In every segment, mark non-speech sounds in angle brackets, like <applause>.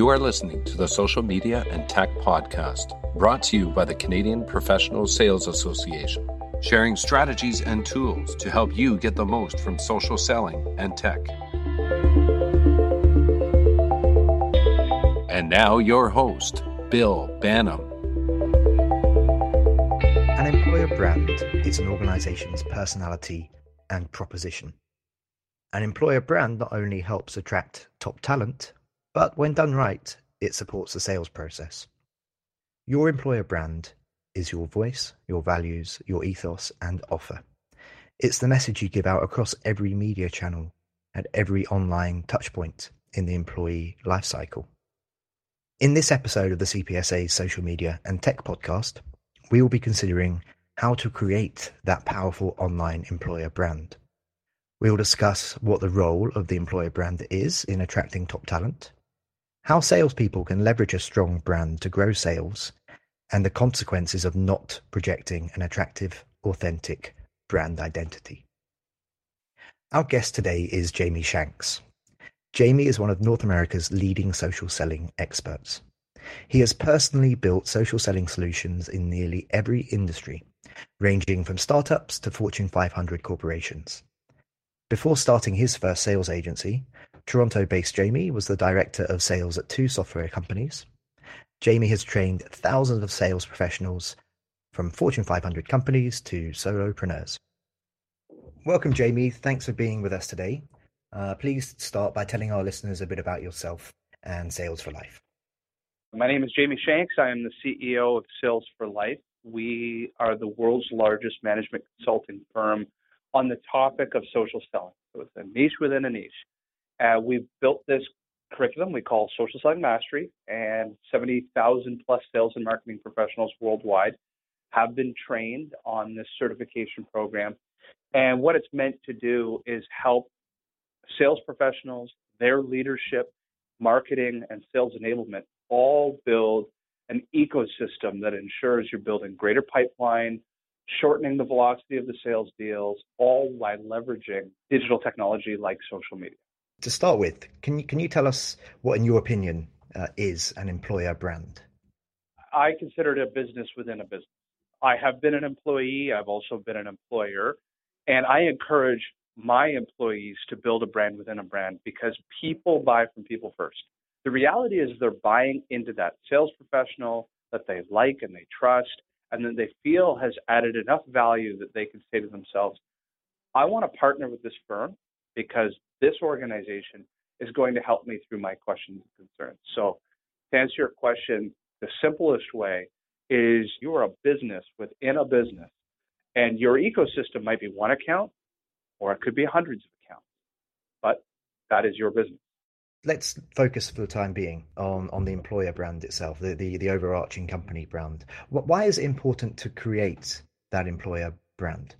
You are listening to the Social Media and Tech Podcast, brought to you by the Canadian Professional Sales Association, sharing strategies and tools to help you get the most from social selling and tech. And now, your host, Bill Banham. An employer brand is an organization's personality and proposition. An employer brand not only helps attract top talent, but when done right, it supports the sales process. Your employer brand is your voice, your values, your ethos, and offer. It's the message you give out across every media channel at every online touchpoint in the employee lifecycle. In this episode of the CPSA's Social Media and Tech Podcast, we will be considering how to create that powerful online employer brand. We will discuss what the role of the employer brand is in attracting top talent, how salespeople can leverage a strong brand to grow sales, and the consequences of not projecting an attractive, authentic brand identity. Our guest today is Jamie Shanks. Jamie is one of North America's leading social selling experts. He has personally built social selling solutions in nearly every industry, ranging from startups to Fortune 500 corporations. Before starting his first sales agency, Toronto based Jamie was the director of sales at two software companies. Jamie has trained thousands of sales professionals from Fortune 500 companies to solopreneurs. Welcome, Jamie. Thanks for being with us today. Uh, please start by telling our listeners a bit about yourself and Sales for Life. My name is Jamie Shanks. I am the CEO of Sales for Life. We are the world's largest management consulting firm on the topic of social selling. So it's a niche within a niche. Uh, we've built this curriculum we call Social Selling Mastery, and 70,000 plus sales and marketing professionals worldwide have been trained on this certification program. And what it's meant to do is help sales professionals, their leadership, marketing, and sales enablement all build an ecosystem that ensures you're building greater pipeline, shortening the velocity of the sales deals, all while leveraging digital technology like social media. To start with, can you, can you tell us what, in your opinion, uh, is an employer brand? I consider it a business within a business. I have been an employee, I've also been an employer, and I encourage my employees to build a brand within a brand because people buy from people first. The reality is they're buying into that sales professional that they like and they trust and that they feel has added enough value that they can say to themselves, I want to partner with this firm because this organization is going to help me through my questions and concerns. So, to answer your question, the simplest way is you're a business within a business, and your ecosystem might be one account or it could be hundreds of accounts, but that is your business. Let's focus for the time being on, on the employer brand itself, the, the, the overarching company brand. Why is it important to create that employer brand?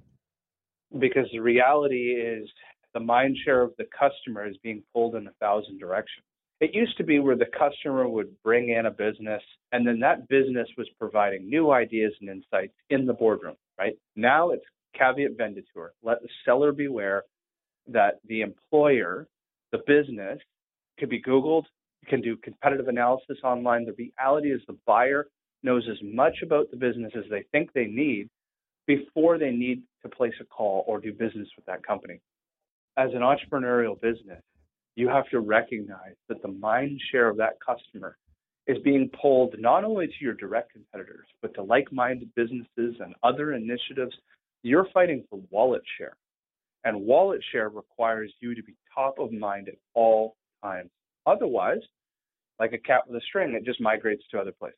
Because the reality is the mind share of the customer is being pulled in a thousand directions. It used to be where the customer would bring in a business and then that business was providing new ideas and insights in the boardroom, right? Now it's caveat venditor. Let the seller beware that the employer, the business, could be Googled, can do competitive analysis online. The reality is the buyer knows as much about the business as they think they need before they need to place a call or do business with that company. As an entrepreneurial business, you have to recognize that the mind share of that customer is being pulled not only to your direct competitors, but to like minded businesses and other initiatives. You're fighting for wallet share. And wallet share requires you to be top of mind at all times. Otherwise, like a cat with a string, it just migrates to other places.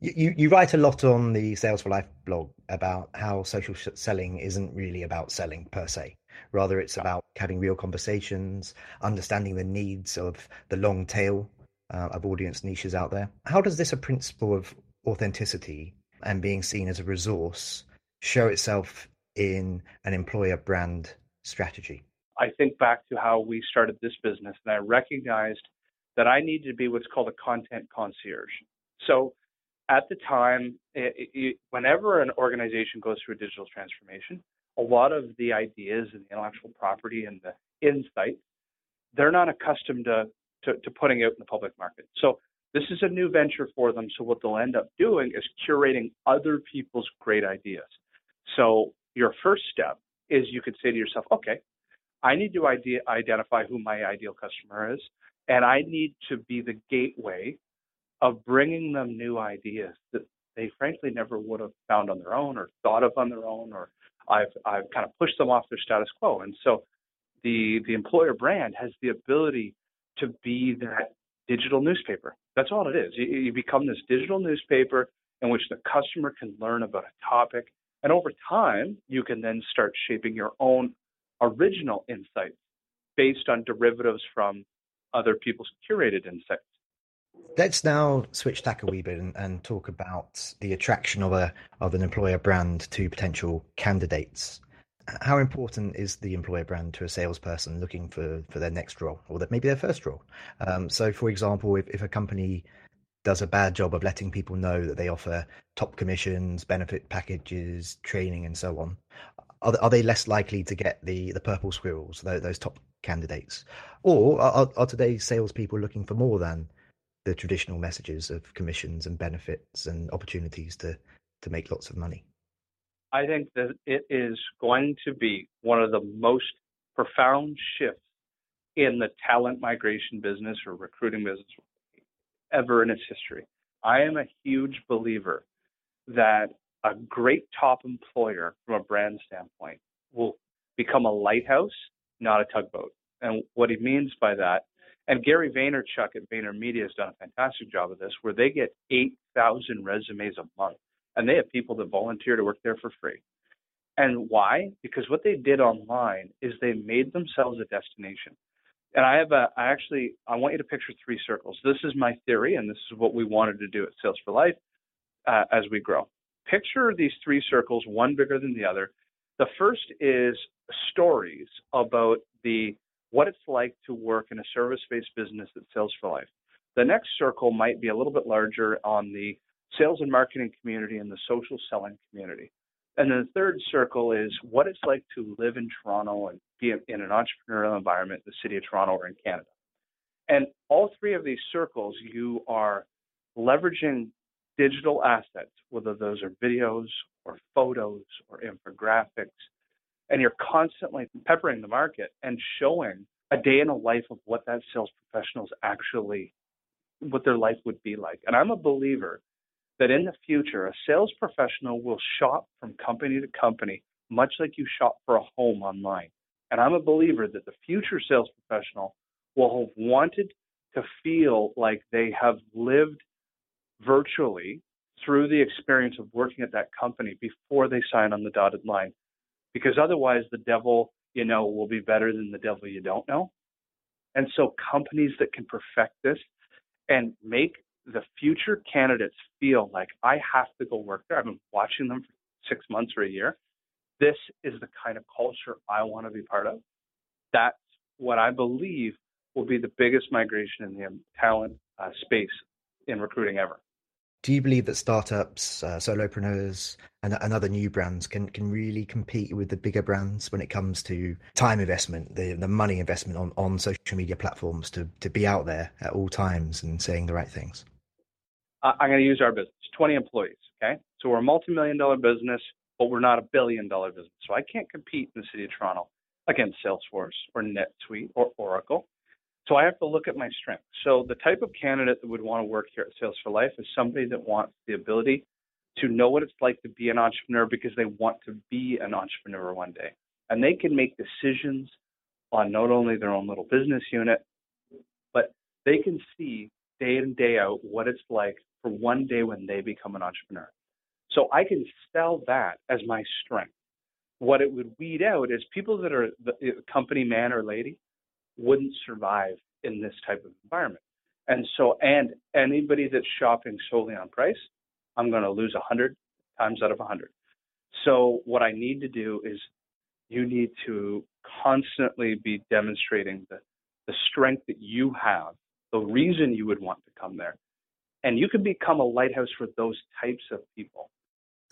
You, you write a lot on the Sales for Life blog about how social selling isn't really about selling per se. Rather, it's about having real conversations, understanding the needs of the long tail uh, of audience niches out there. How does this a principle of authenticity and being seen as a resource show itself in an employer brand strategy? I think back to how we started this business, and I recognized that I needed to be what's called a content concierge. So at the time, it, it, whenever an organization goes through a digital transformation, a lot of the ideas and the intellectual property and the insight, they're not accustomed to to, to putting out in the public market. So this is a new venture for them. So what they'll end up doing is curating other people's great ideas. So your first step is you could say to yourself, okay, I need to idea, identify who my ideal customer is, and I need to be the gateway of bringing them new ideas that they frankly never would have found on their own or thought of on their own, or I've I've kind of pushed them off their status quo. And so the the employer brand has the ability to be that digital newspaper. That's all it is. You, you become this digital newspaper in which the customer can learn about a topic, and over time you can then start shaping your own original insights based on derivatives from other people's curated insights. Let's now switch tack a wee bit and, and, talk about the attraction of a of an employer brand to potential candidates. How important is the employer brand to a salesperson looking for, for their next role or that maybe their first role? Um, so, for example, if, if a company does a bad job of letting people know that they offer top commissions, benefit packages, training, and so on, are, are they less likely to get the the purple squirrels, those, those top candidates, or are, are today's salespeople looking for more than the traditional messages of commissions and benefits and opportunities to to make lots of money? I think that it is going to be one of the most profound shifts in the talent migration business or recruiting business ever in its history. I am a huge believer that a great top employer from a brand standpoint will become a lighthouse, not a tugboat. And what he means by that and Gary Vaynerchuk at VaynerMedia has done a fantastic job of this, where they get 8,000 resumes a month, and they have people that volunteer to work there for free. And why? Because what they did online is they made themselves a destination. And I have a, I actually, I want you to picture three circles. This is my theory, and this is what we wanted to do at Sales for Life uh, as we grow. Picture these three circles, one bigger than the other. The first is stories about the what it's like to work in a service based business that sells for life. The next circle might be a little bit larger on the sales and marketing community and the social selling community. And then the third circle is what it's like to live in Toronto and be in an entrepreneurial environment in the city of Toronto or in Canada. And all three of these circles, you are leveraging digital assets, whether those are videos or photos or infographics, and you're constantly peppering the market and showing a day in the life of what that sales professional is actually what their life would be like. And I'm a believer that in the future a sales professional will shop from company to company much like you shop for a home online. And I'm a believer that the future sales professional will have wanted to feel like they have lived virtually through the experience of working at that company before they sign on the dotted line because otherwise the devil you know will be better than the devil you don't know. And so companies that can perfect this and make the future candidates feel like I have to go work there. I've been watching them for six months or a year. This is the kind of culture I want to be part of. That's what I believe will be the biggest migration in the talent uh, space in recruiting ever do you believe that startups, uh, solopreneurs, and, and other new brands can, can really compete with the bigger brands when it comes to time investment, the, the money investment on, on social media platforms to, to be out there at all times and saying the right things? I'm going to use our business 20 employees. Okay. So we're a multi million dollar business, but we're not a billion dollar business. So I can't compete in the city of Toronto against Salesforce or NetSuite or Oracle. So I have to look at my strengths. So the type of candidate that would want to work here at Sales for Life is somebody that wants the ability to know what it's like to be an entrepreneur because they want to be an entrepreneur one day. And they can make decisions on not only their own little business unit, but they can see day in, and day out what it's like for one day when they become an entrepreneur. So I can sell that as my strength. What it would weed out is people that are the company man or lady wouldn't survive in this type of environment. And so, and anybody that's shopping solely on price, I'm going to lose 100 times out of 100. So, what I need to do is you need to constantly be demonstrating the, the strength that you have, the reason you would want to come there. And you can become a lighthouse for those types of people.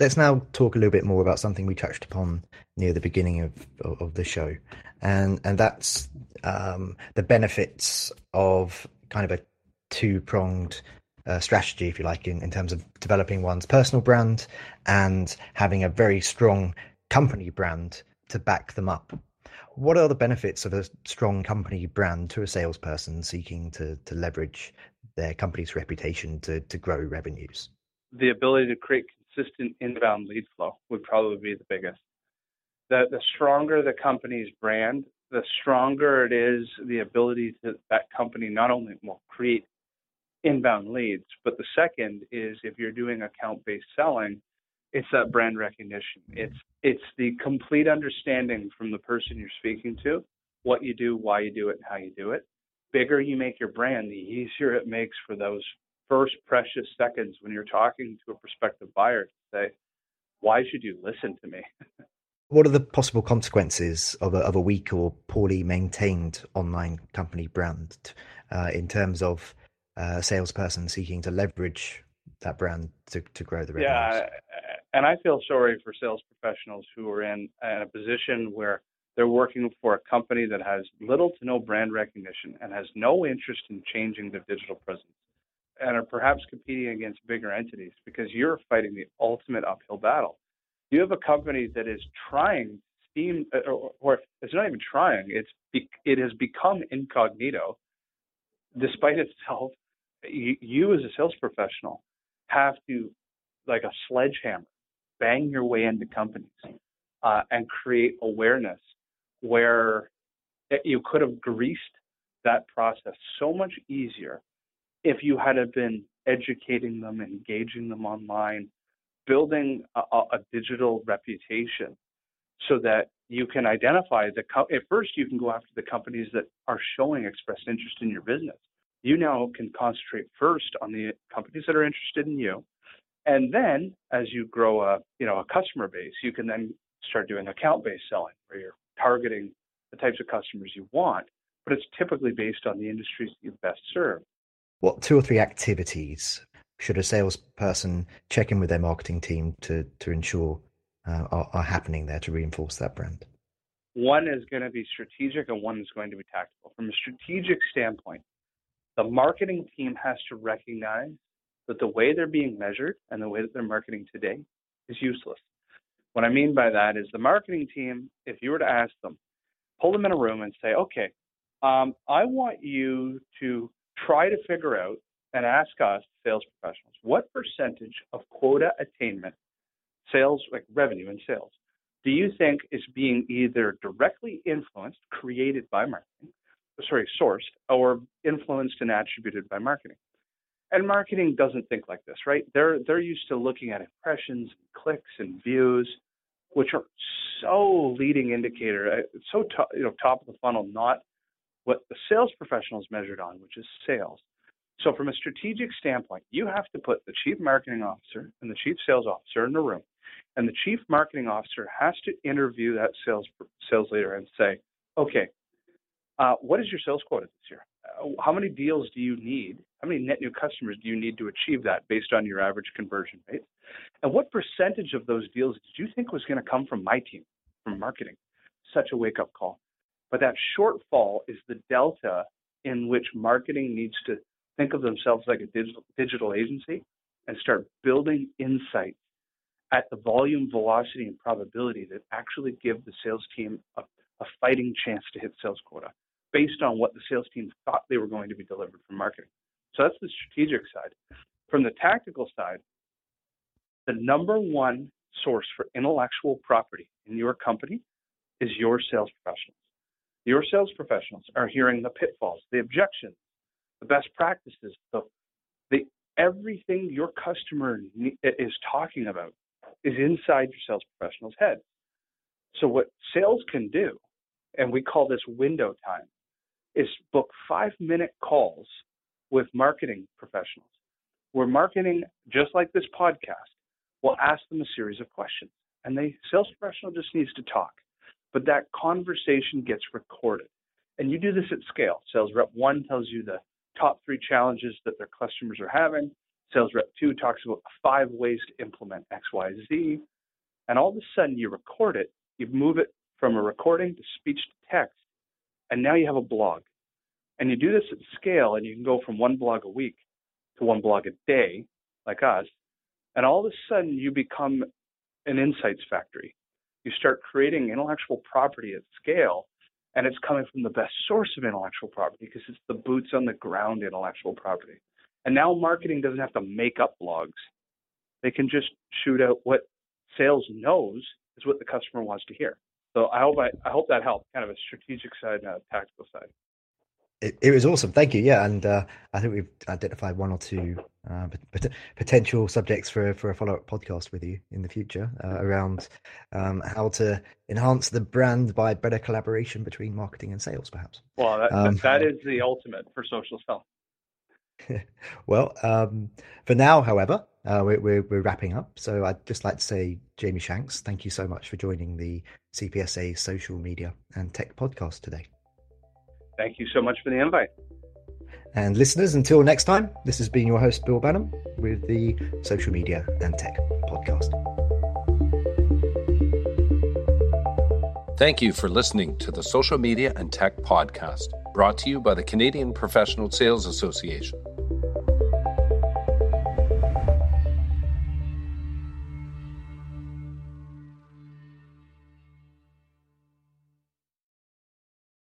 Let's now talk a little bit more about something we touched upon near the beginning of, of, the show, and and that's um, the benefits of kind of a two pronged uh, strategy, if you like, in, in terms of developing one's personal brand and having a very strong company brand to back them up. What are the benefits of a strong company brand to a salesperson seeking to, to leverage their company's reputation to, to grow revenues? The ability to create consistent inbound lead flow would probably be the biggest. The, the stronger the company's brand, the stronger it is the ability to that company not only will create inbound leads, but the second is if you're doing account based selling, it's that brand recognition. It's it's the complete understanding from the person you're speaking to, what you do, why you do it, and how you do it. Bigger you make your brand, the easier it makes for those first precious seconds when you're talking to a prospective buyer to say, why should you listen to me? <laughs> what are the possible consequences of a, of a weak or poorly maintained online company brand uh, in terms of uh, a salesperson seeking to leverage that brand to, to grow the revenues? Yeah, and I feel sorry for sales professionals who are in, in a position where they're working for a company that has little to no brand recognition and has no interest in changing their digital presence and are perhaps competing against bigger entities because you're fighting the ultimate uphill battle. You have a company that is trying steam or, or it's not even trying it's it has become incognito. Despite itself you, you as a sales professional have to like a sledgehammer bang your way into companies uh, and create awareness where you could have greased that process so much easier if you had been educating them engaging them online building a, a digital reputation so that you can identify the co- at first you can go after the companies that are showing expressed interest in your business. You now can concentrate first on the companies that are interested in you and then as you grow a you know a customer base you can then start doing account based selling where you're targeting the types of customers you want but it's typically based on the industries you best serve what two or three activities should a salesperson check in with their marketing team to to ensure uh, are, are happening there to reinforce that brand? One is going to be strategic, and one is going to be tactical. From a strategic standpoint, the marketing team has to recognize that the way they're being measured and the way that they're marketing today is useless. What I mean by that is the marketing team, if you were to ask them, pull them in a room and say, okay, um, I want you to try to figure out and ask us, sales professionals, what percentage of quota attainment, sales, like revenue and sales, do you think is being either directly influenced, created by marketing, sorry, sourced, or influenced and attributed by marketing? And marketing doesn't think like this, right? They're they're used to looking at impressions, clicks, and views, which are so leading indicator, uh, so you know top of the funnel, not what the sales professional is measured on, which is sales. So, from a strategic standpoint, you have to put the chief marketing officer and the chief sales officer in a room, and the chief marketing officer has to interview that sales sales leader and say, "Okay, uh, what is your sales quota this year? Uh, how many deals do you need? How many net new customers do you need to achieve that based on your average conversion rate? And what percentage of those deals did you think was going to come from my team, from marketing? Such a wake up call. But that shortfall is the delta in which marketing needs to think of themselves like a digital, digital agency and start building insights at the volume, velocity, and probability that actually give the sales team a, a fighting chance to hit sales quota based on what the sales team thought they were going to be delivered from marketing. So that's the strategic side. From the tactical side, the number one source for intellectual property in your company is your sales professionals. Your sales professionals are hearing the pitfalls, the objections, the best practices, the, the everything your customer is talking about is inside your sales professional's head. So what sales can do, and we call this window time, is book five minute calls with marketing professionals. Where marketing, just like this podcast, will ask them a series of questions. And the sales professional just needs to talk. But that conversation gets recorded. And you do this at scale. Sales rep one tells you the top three challenges that their customers are having. Sales rep two talks about five ways to implement X, Y, Z. And all of a sudden you record it, you move it from a recording to speech to text, and now you have a blog. And you do this at scale, and you can go from one blog a week to one blog a day, like us. And all of a sudden you become an insights factory. You start creating intellectual property at scale, and it's coming from the best source of intellectual property because it's the boots on the ground intellectual property. And now marketing doesn't have to make up blogs. They can just shoot out what sales knows is what the customer wants to hear. So I hope I, I hope that helped, kind of a strategic side and a tactical side. It, it was awesome, thank you. Yeah, and uh, I think we've identified one or two uh, potential subjects for for a follow up podcast with you in the future uh, around um, how to enhance the brand by better collaboration between marketing and sales, perhaps. Well, that, um, that is the ultimate for social selling. <laughs> well, um, for now, however, uh, we're, we're, we're, wrapping up. So I'd just like to say, Jamie Shanks, thank you so much for joining the CPSA Social Media and Tech podcast today. Thank you so much for the invite. And listeners, until next time, this has been your host, Bill Banham, with the Social Media and Tech podcast. Thank you for listening to the Social Media and Tech podcast, brought to you by the Canadian Professional Sales Association.